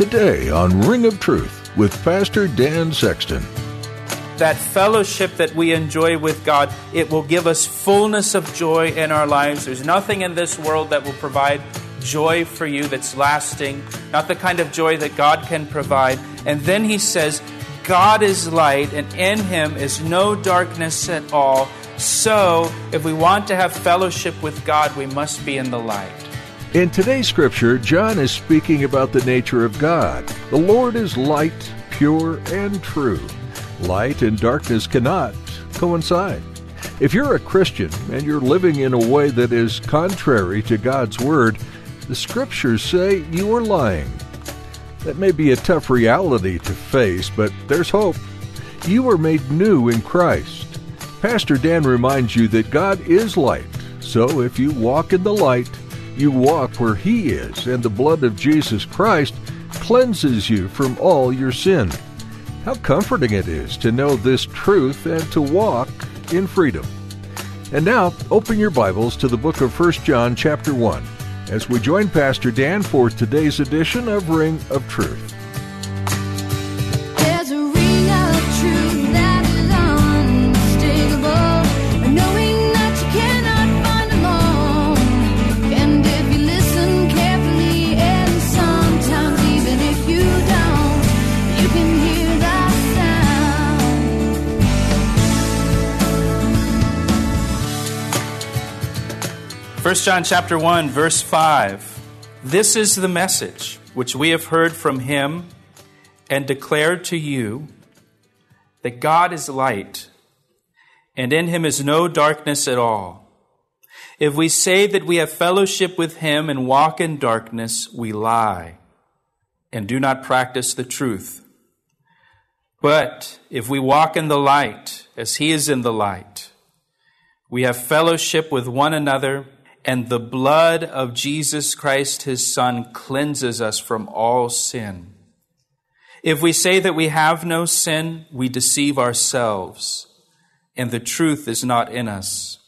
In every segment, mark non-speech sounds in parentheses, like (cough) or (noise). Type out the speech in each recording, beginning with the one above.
Today on Ring of Truth with Pastor Dan Sexton that fellowship that we enjoy with God, it will give us fullness of joy in our lives. There's nothing in this world that will provide joy for you that's lasting, not the kind of joy that God can provide. And then he says, God is light, and in him is no darkness at all. So, if we want to have fellowship with God, we must be in the light. In today's scripture, John is speaking about the nature of God. The Lord is light, pure, and true. Light and darkness cannot coincide. If you're a Christian and you're living in a way that is contrary to God's Word, the Scriptures say you are lying. That may be a tough reality to face, but there's hope. You were made new in Christ. Pastor Dan reminds you that God is light, so if you walk in the light, you walk where He is, and the blood of Jesus Christ cleanses you from all your sin. How comforting it is to know this truth and to walk in freedom. And now, open your Bibles to the book of 1 John chapter 1 as we join Pastor Dan for today's edition of Ring of Truth. First John chapter 1 verse 5. This is the message which we have heard from him and declared to you that God is light and in him is no darkness at all. If we say that we have fellowship with him and walk in darkness, we lie and do not practice the truth. But if we walk in the light as he is in the light, we have fellowship with one another and the blood of Jesus Christ, his Son, cleanses us from all sin. If we say that we have no sin, we deceive ourselves, and the truth is not in us.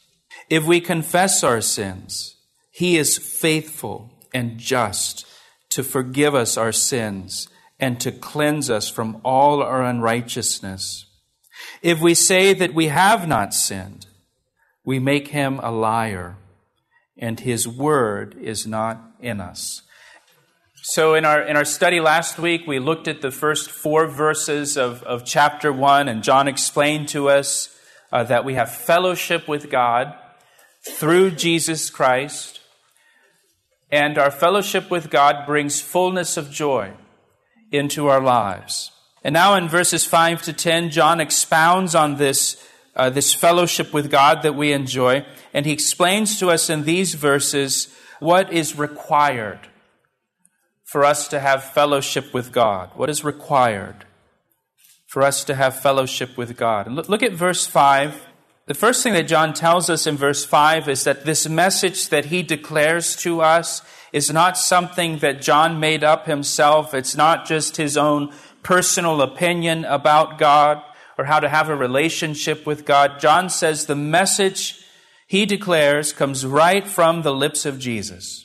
If we confess our sins, he is faithful and just to forgive us our sins and to cleanse us from all our unrighteousness. If we say that we have not sinned, we make him a liar and his word is not in us. So, in our, in our study last week, we looked at the first four verses of, of chapter one, and John explained to us uh, that we have fellowship with God through Jesus Christ, and our fellowship with God brings fullness of joy into our lives. And now, in verses 5 to 10, John expounds on this uh, this fellowship with God that we enjoy. And he explains to us in these verses what is required for us to have fellowship with God. What is required for us to have fellowship with God? And look, look at verse 5. The first thing that John tells us in verse 5 is that this message that he declares to us is not something that John made up himself. It's not just his own personal opinion about God or how to have a relationship with God. John says the message he declares comes right from the lips of Jesus.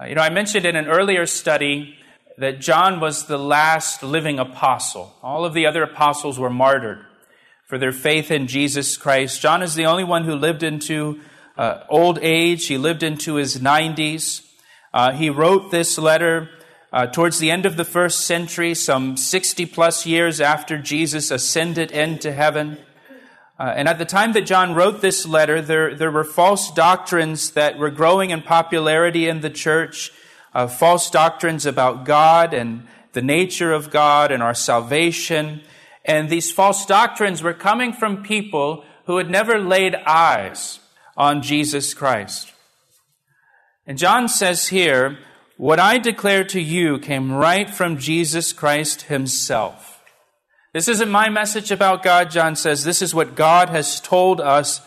Uh, you know, I mentioned in an earlier study that John was the last living apostle. All of the other apostles were martyred for their faith in Jesus Christ. John is the only one who lived into uh, old age. He lived into his 90s. Uh, he wrote this letter uh, towards the end of the first century, some 60 plus years after Jesus ascended into heaven. Uh, and at the time that John wrote this letter, there, there were false doctrines that were growing in popularity in the church, uh, false doctrines about God and the nature of God and our salvation. And these false doctrines were coming from people who had never laid eyes on Jesus Christ. And John says here, What I declare to you came right from Jesus Christ himself. This isn't my message about God, John says. This is what God has told us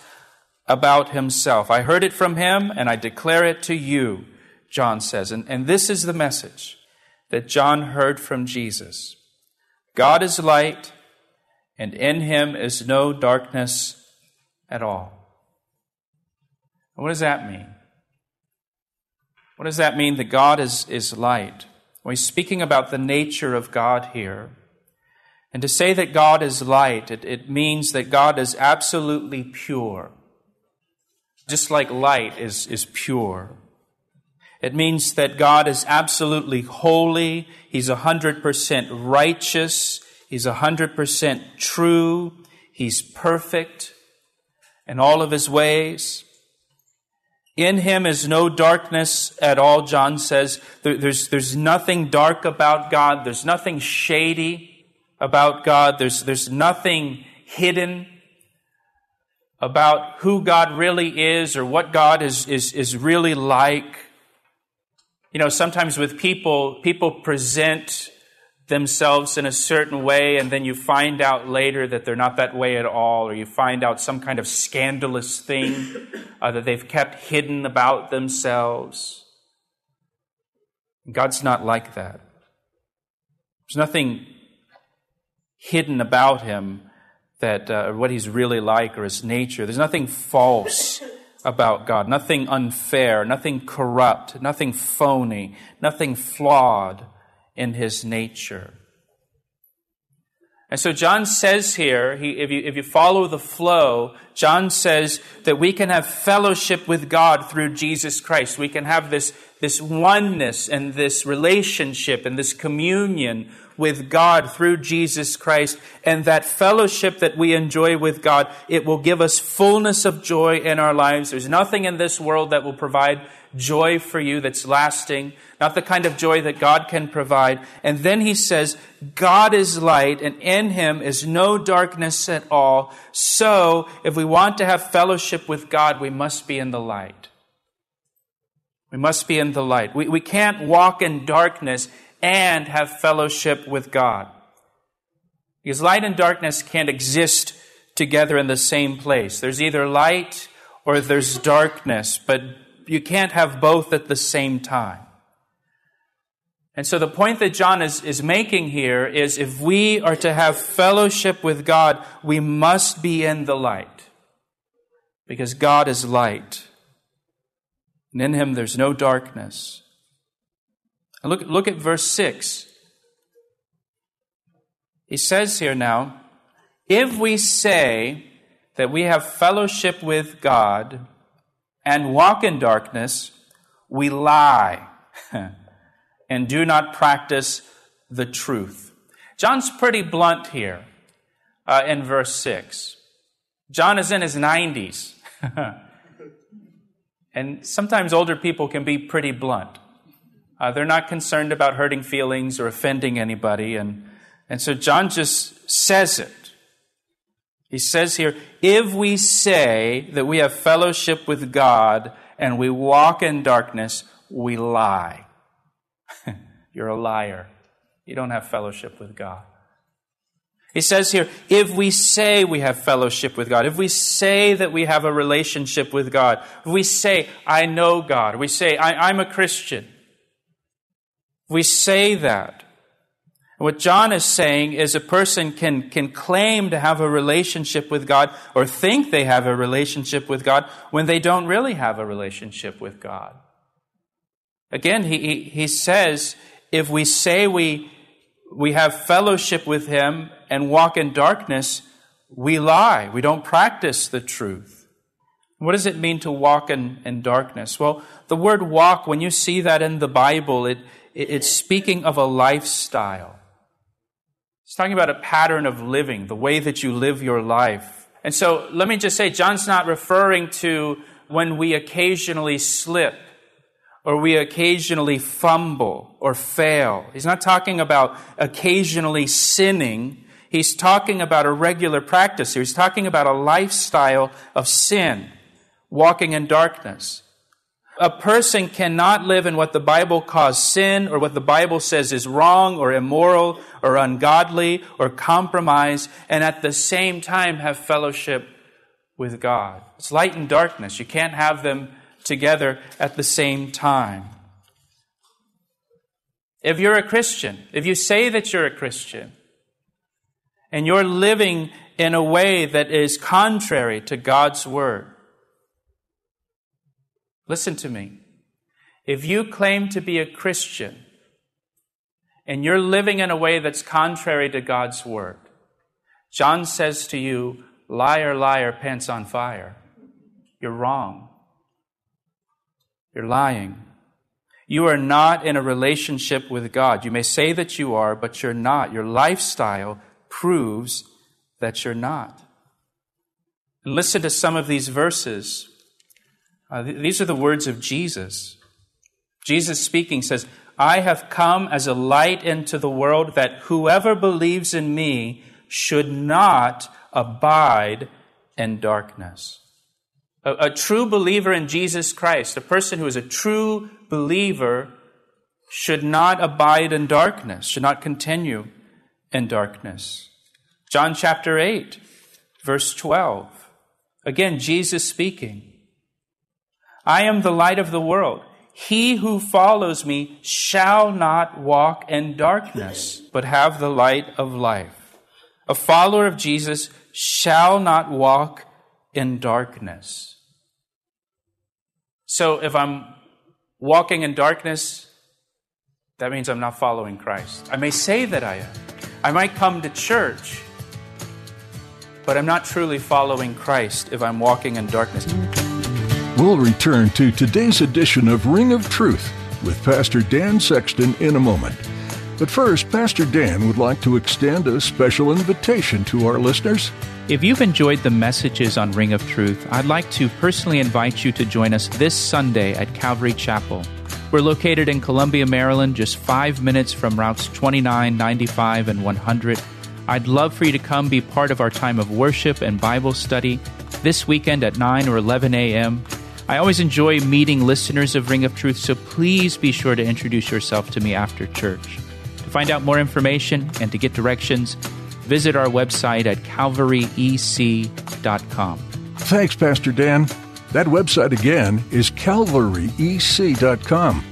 about himself. I heard it from him and I declare it to you, John says. And, and this is the message that John heard from Jesus God is light, and in him is no darkness at all. What does that mean? What does that mean that God is, is light? Well, he's speaking about the nature of God here. And to say that God is light, it, it means that God is absolutely pure. Just like light is, is pure. It means that God is absolutely holy. He's 100% righteous. He's 100% true. He's perfect in all of his ways. In him is no darkness at all, John says. there's, there's nothing dark about God. There's nothing shady about God. There's, there's nothing hidden about who God really is or what God is, is, is really like. You know, sometimes with people, people present themselves in a certain way, and then you find out later that they're not that way at all, or you find out some kind of scandalous thing uh, that they've kept hidden about themselves. God's not like that. There's nothing hidden about him that uh, what he's really like or his nature. There's nothing false about God, nothing unfair, nothing corrupt, nothing phony, nothing flawed in his nature. And so John says here, he, if, you, if you follow the flow, John says that we can have fellowship with God through Jesus Christ. We can have this, this oneness and this relationship and this communion with God through Jesus Christ. And that fellowship that we enjoy with God, it will give us fullness of joy in our lives. There's nothing in this world that will provide joy for you that's lasting, not the kind of joy that God can provide. And then he says, God is light, and in him is no darkness at all. So, if we want to have fellowship with God, we must be in the light. We must be in the light. We, we can't walk in darkness and have fellowship with God. Because light and darkness can't exist together in the same place. There's either light or there's darkness, but you can't have both at the same time. And so the point that John is, is making here is if we are to have fellowship with God, we must be in the light. Because God is light. And in him there's no darkness. Look, look at verse 6. He says here now, if we say that we have fellowship with God and walk in darkness, we lie (laughs) and do not practice the truth. John's pretty blunt here uh, in verse 6. John is in his 90s. (laughs) and sometimes older people can be pretty blunt. Uh, they're not concerned about hurting feelings or offending anybody. And, and so John just says it. He says here, if we say that we have fellowship with God and we walk in darkness, we lie. (laughs) You're a liar. You don't have fellowship with God. He says here, if we say we have fellowship with God, if we say that we have a relationship with God, if we say, I know God, we say, I, am a Christian, we say that, what John is saying is a person can, can claim to have a relationship with God or think they have a relationship with God when they don't really have a relationship with God. Again, he, he, he says, if we say we, we have fellowship with Him and walk in darkness, we lie. We don't practice the truth. What does it mean to walk in, in darkness? Well, the word walk, when you see that in the Bible, it, it it's speaking of a lifestyle. He's talking about a pattern of living, the way that you live your life. And so let me just say, John's not referring to when we occasionally slip or we occasionally fumble or fail. He's not talking about occasionally sinning. He's talking about a regular practice here. He's talking about a lifestyle of sin, walking in darkness. A person cannot live in what the Bible calls sin or what the Bible says is wrong or immoral or ungodly or compromise and at the same time have fellowship with God. It's light and darkness. You can't have them together at the same time. If you're a Christian, if you say that you're a Christian, and you're living in a way that is contrary to God's Word, listen to me. If you claim to be a Christian and you're living in a way that's contrary to God's Word, John says to you, Liar, liar, pants on fire. You're wrong. You're lying. You are not in a relationship with God. You may say that you are, but you're not. Your lifestyle proves that you're not. Listen to some of these verses. Uh, th- these are the words of Jesus. Jesus speaking says, I have come as a light into the world that whoever believes in me should not abide in darkness. A, a, true believer in Jesus Christ, a person who is a true believer, should not abide in darkness, should not continue in darkness. John chapter 8, verse 12. Again, Jesus speaking. I am the light of the world. He who follows me shall not walk in darkness, but have the light of life. A follower of Jesus shall not walk in darkness. So if I'm walking in darkness, that means I'm not following Christ. I may say that I am. I might come to church, but I'm not truly following Christ if I'm walking in darkness. We'll return to today's edition of Ring of Truth with Pastor Dan Sexton in a moment. But first, Pastor Dan would like to extend a special invitation to our listeners. If you've enjoyed the messages on Ring of Truth, I'd like to personally invite you to join us this Sunday at Calvary Chapel. We're located in Columbia, Maryland, just five minutes from routes 29, 95, and 100. I'd love for you to come be part of our time of worship and Bible study this weekend at 9 or 11 a.m. I always enjoy meeting listeners of Ring of Truth, so please be sure to introduce yourself to me after church. To find out more information and to get directions, visit our website at calvaryec.com. Thanks, Pastor Dan. That website again is calvaryec.com.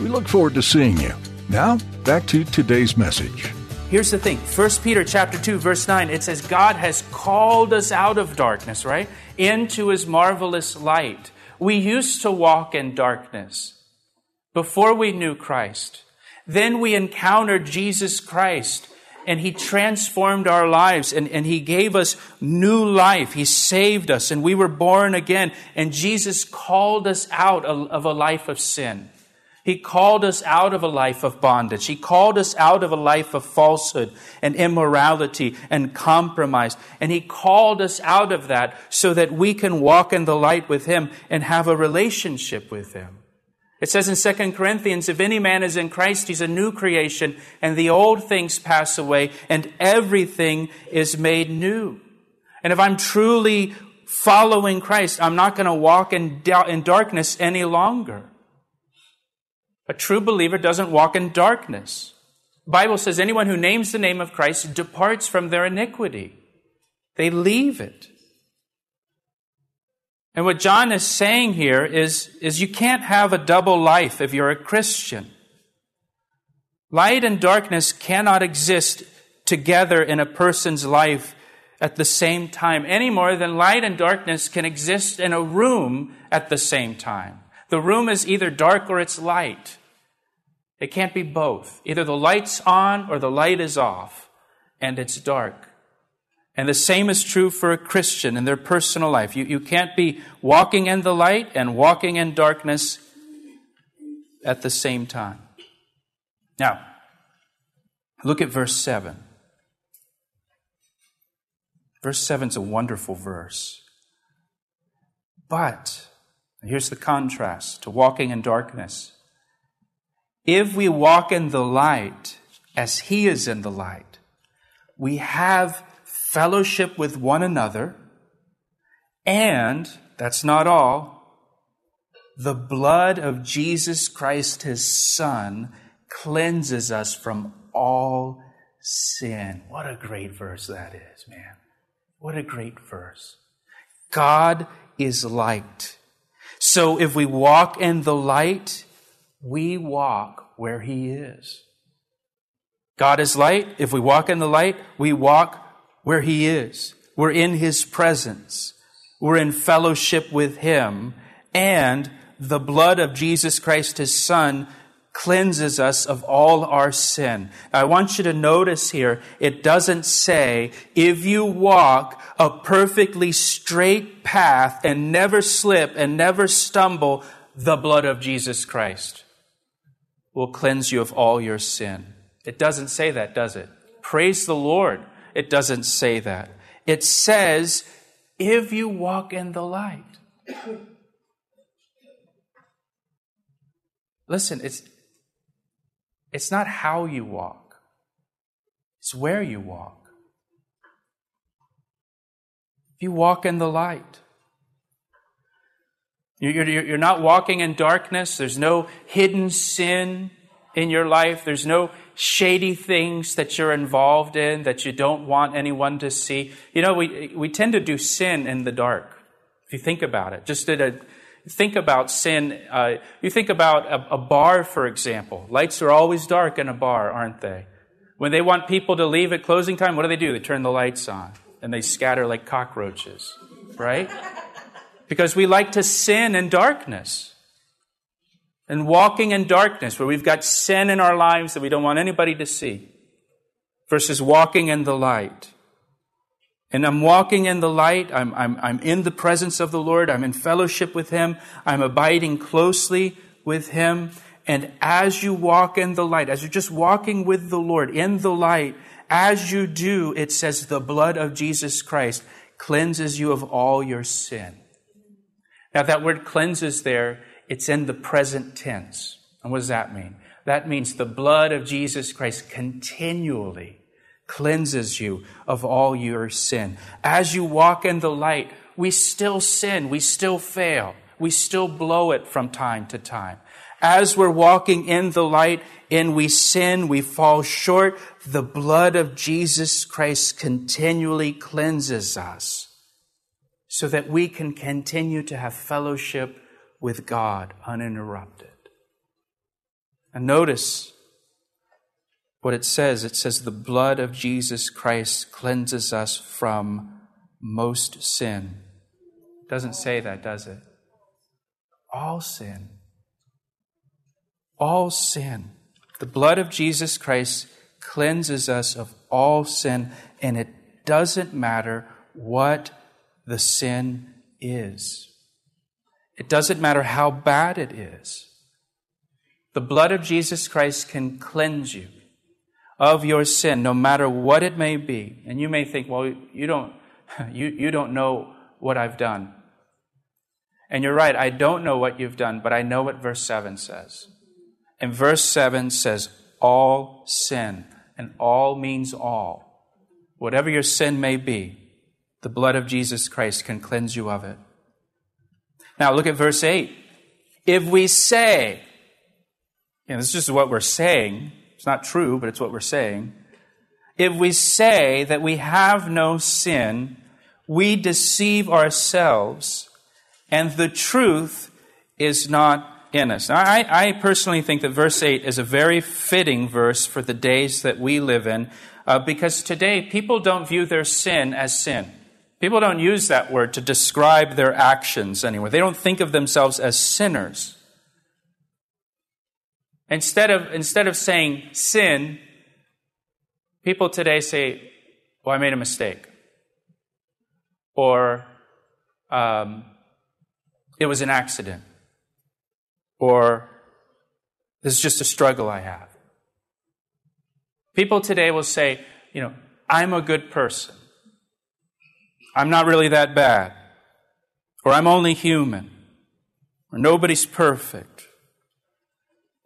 We look forward to seeing you. Now, back to today's message. Here's the thing. 1 Peter chapter 2 verse 9 it says God has called us out of darkness, right? Into his marvelous light. We used to walk in darkness before we knew Christ. Then we encountered Jesus Christ and He transformed our lives and, and He gave us new life. He saved us and we were born again. And Jesus called us out of a life of sin. He called us out of a life of bondage. He called us out of a life of falsehood and immorality and compromise. And He called us out of that so that we can walk in the light with Him and have a relationship with Him. It says in 2 Corinthians, if any man is in Christ, he's a new creation, and the old things pass away, and everything is made new. And if I'm truly following Christ, I'm not going to walk in, in darkness any longer. A true believer doesn't walk in darkness. The Bible says anyone who names the name of Christ departs from their iniquity. They leave it. And what John is saying here is, is you can't have a double life if you're a Christian. Light and darkness cannot exist together in a person's life at the same time any more than light and darkness can exist in a room at the same time. The room is either dark or it's light. It can't be both. Either the light's on or the light is off and it's dark. And the same is true for a Christian in their personal life. You, you can't be walking in the light and walking in darkness at the same time. Now, look at verse 7. Verse 7 is a wonderful verse. But, here's the contrast to walking in darkness. If we walk in the light as He is in the light, we have fellowship with one another, and that's not all. the blood of Jesus Christ, his Son, cleanses us from all sin. What a great verse that is, man. What a great verse. God is light. So if we walk in the light, we walk where He is. God is light. If we walk in the light, we walk where He is. We're in His presence. We're in fellowship with Him. And the blood of Jesus Christ, His Son, cleanses us of all our sin. I want you to notice here, it doesn't say, if you walk a perfectly straight path and never slip and never stumble, the blood of Jesus Christ will cleanse you of all your sin. It doesn't say that, does it? Praise the Lord. It doesn't say that. It says, if you walk in the light. Listen, it's, it's not how you walk, it's where you walk. If you walk in the light, you're, not walking in darkness. There's no hidden sin in your life. There's no shady things that you're involved in that you don't want anyone to see. You know, we, we tend to do sin in the dark. If you think about it, just at a, think about sin. Uh, you think about a, a bar, for example. Lights are always dark in a bar, aren't they? When they want people to leave at closing time, what do they do? They turn the lights on and they scatter like cockroaches, right? Because we like to sin in darkness. And walking in darkness, where we've got sin in our lives that we don't want anybody to see, versus walking in the light. And I'm walking in the light. I'm, I'm, I'm in the presence of the Lord. I'm in fellowship with Him. I'm abiding closely with Him. And as you walk in the light, as you're just walking with the Lord in the light, as you do, it says the blood of Jesus Christ cleanses you of all your sin. Now, that word cleanses there, it's in the present tense. And what does that mean? That means the blood of Jesus Christ continually cleanses you of all your sin. As you walk in the light, we still sin, we still fail, we still blow it from time to time. As we're walking in the light and we sin, we fall short, the blood of Jesus Christ continually cleanses us so that we can continue to have fellowship with God uninterrupted. And notice what it says. It says, The blood of Jesus Christ cleanses us from most sin. It doesn't say that, does it? All sin. All sin. The blood of Jesus Christ cleanses us of all sin, and it doesn't matter what the sin is. It doesn't matter how bad it is. The blood of Jesus Christ can cleanse you of your sin, no matter what it may be. And you may think, well, you don't, (laughs) you, you don't know what I've done. And you're right, I don't know what you've done, but I know what verse 7 says. And verse 7 says, all sin. And all means all. Whatever your sin may be, the blood of Jesus Christ can cleanse you of it. Now look at verse 8. If we say, and this is just what we're saying, it's not true, but it's what we're saying. If we say that we have no sin, we deceive ourselves, and the truth is not in us. Now, I, I, personally think that verse 8 is a very fitting verse for the days that we live in, uh, because today people don't view their sin as sin. People don't use that word to describe their actions anymore. They don't think of themselves as sinners. Instead of, instead of saying sin, people today say, well, I made a mistake. Or, um, it was an accident. Or, this is just a struggle I have. People today will say, you know, I'm a good person. I'm not really that bad. Or I'm only human. Or nobody's perfect.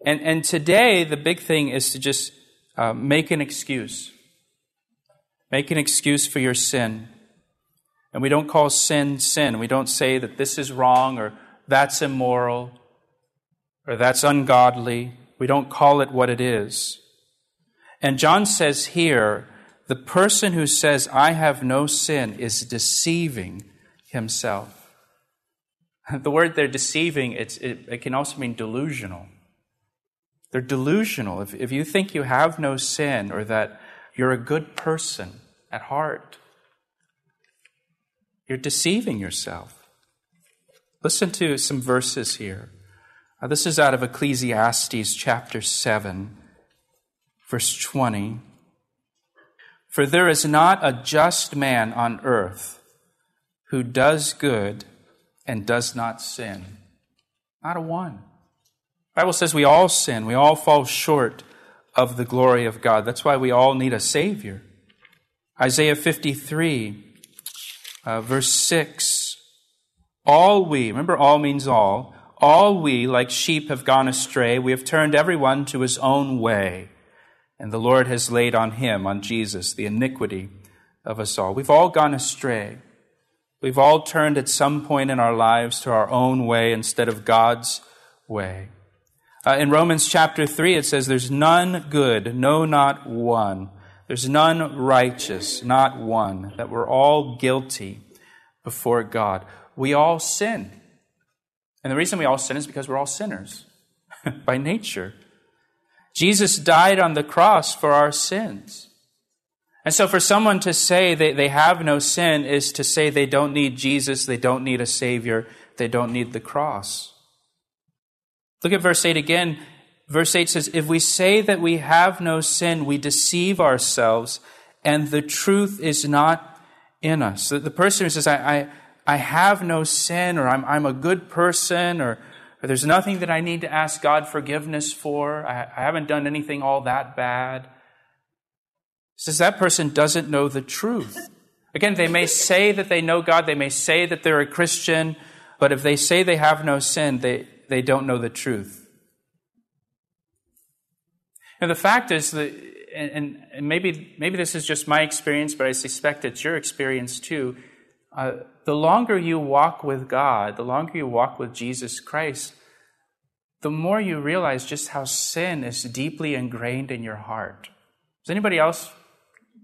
And, and today, the big thing is to just uh, make an excuse. Make an excuse for your sin. And we don't call sin sin. We don't say that this is wrong or that's immoral or that's ungodly. We don't call it what it is. And John says here, the person who says, I have no sin, is deceiving himself. (laughs) The word they're deceiving, it, it can also mean delusional. They're delusional. If, if you think you have no sin or that you're a good person at heart, you're deceiving yourself. Listen to some verses here. Uh, this is out of Ecclesiastes chapter 7, verse 20. For there is not a just man on earth who does good and does not sin. Not a one. The Bible says we all sin. We all fall short of the glory of God. That's why we all need a Savior. Isaiah 53, uh, verse 6. All we, remember, all means all, all we, like sheep, have gone astray. We have turned everyone to his own way. And the Lord has laid on him, on Jesus, the iniquity of us all. We've all gone astray. We've all turned at some point in our lives to our own way instead of God's way. Uh, in Romans chapter 3, it says, There's none good, no, not one. There's none righteous, not one. That we're all guilty before God. We all sin. And the reason we all sin is because we're all sinners (laughs) by nature. Jesus died on the cross for our sins. And so, for someone to say they, they have no sin is to say they don't need Jesus, they don't need a Savior, they don't need the cross. Look at verse 8 again. Verse 8 says, If we say that we have no sin, we deceive ourselves, and the truth is not in us. The, the person who says, I, I, I, have no sin, or I'm, I'm a good person, or there's nothing that I need to ask God forgiveness for, I, I haven't done anything all that bad says that person doesn't know the truth. Again, they may say that they know God, they may say that they're a Christian, but if they say they have no sin, they, they don't know the truth. And the fact is that, and, and maybe, maybe this is just my experience, but I suspect it's your experience too. Uh, the longer you walk with God, the longer you walk with Jesus Christ, the more you realize just how sin is deeply ingrained in your heart. Has anybody else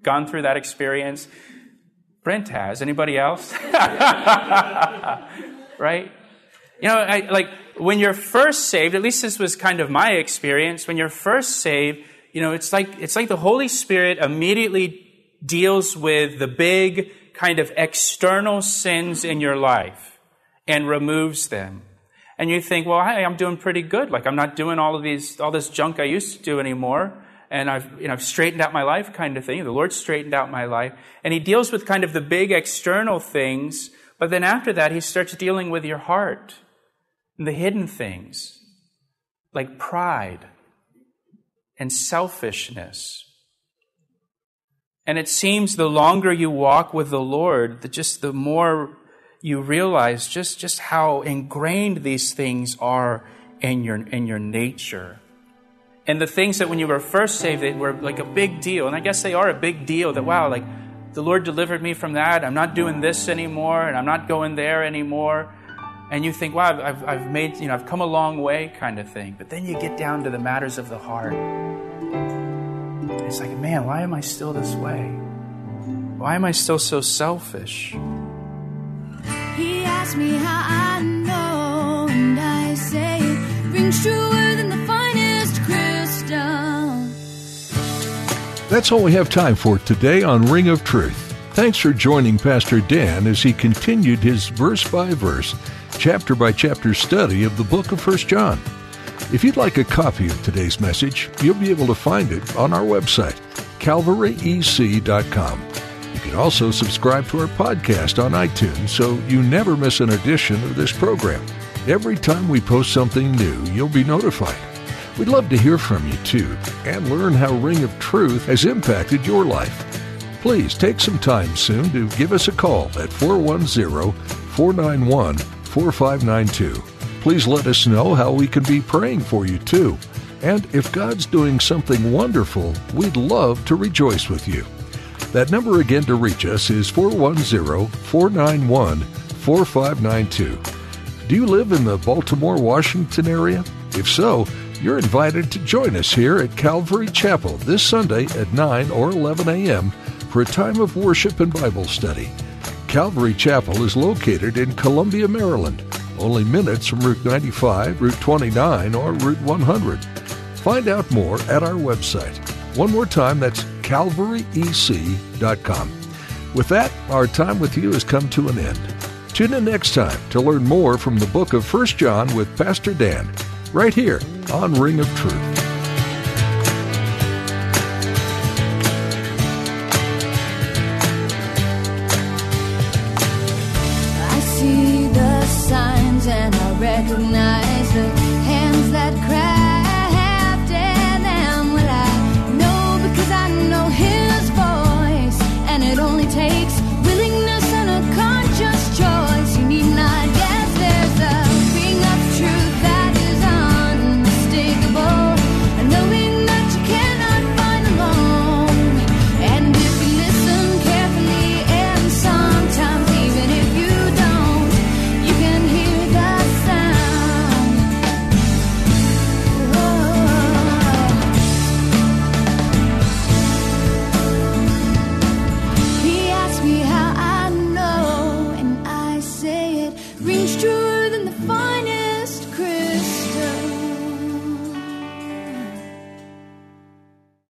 gone through that experience? Brent has. Anybody else? (laughs) right? You know, I, like when you're first saved, at least this was kind of my experience. When you're first saved, you know, it's like it's like the Holy Spirit immediately deals with the big kind of external sins in your life and removes them. And you think, well, hey, I'm doing pretty good. Like I'm not doing all of these all this junk I used to do anymore and I've, you know, I've straightened out my life kind of thing. The Lord straightened out my life. And He deals with kind of the big external things, but then after that, He starts dealing with your heart and the hidden things, like pride and selfishness. And it seems the longer you walk with the Lord, the, just the more you realize just, just how ingrained these things are in your, in your nature. And the things that when you were first saved, they were like a big deal. And I guess they are a big deal that, wow, like the Lord delivered me from that. I'm not doing this anymore and I'm not going there anymore. And you think, wow, I've, I've made, you know, I've come a long way kind of thing. But then you get down to the matters of the heart. It's like, man, why am I still this way? Why am I still so selfish? He asked me how I know, and I say it rings truer than the finest crystal. That's all we have time for today on Ring of Truth. Thanks for joining Pastor Dan as he continued his verse by verse, chapter by chapter study of the book of 1 John. If you'd like a copy of today's message, you'll be able to find it on our website, calvaryec.com. You can also subscribe to our podcast on iTunes so you never miss an edition of this program. Every time we post something new, you'll be notified. We'd love to hear from you too and learn how Ring of Truth has impacted your life. Please take some time soon to give us a call at 410 491 4592. Please let us know how we can be praying for you too. And if God's doing something wonderful, we'd love to rejoice with you. That number again to reach us is 410 491 4592. Do you live in the Baltimore, Washington area? If so, you're invited to join us here at Calvary Chapel this Sunday at 9 or 11 a.m. for a time of worship and Bible study. Calvary Chapel is located in Columbia, Maryland, only minutes from Route 95, Route 29, or Route 100. Find out more at our website. One more time, that's calvaryec.com. With that, our time with you has come to an end. Tune in next time to learn more from the book of 1 John with Pastor Dan, right here on Ring of Truth. Recognize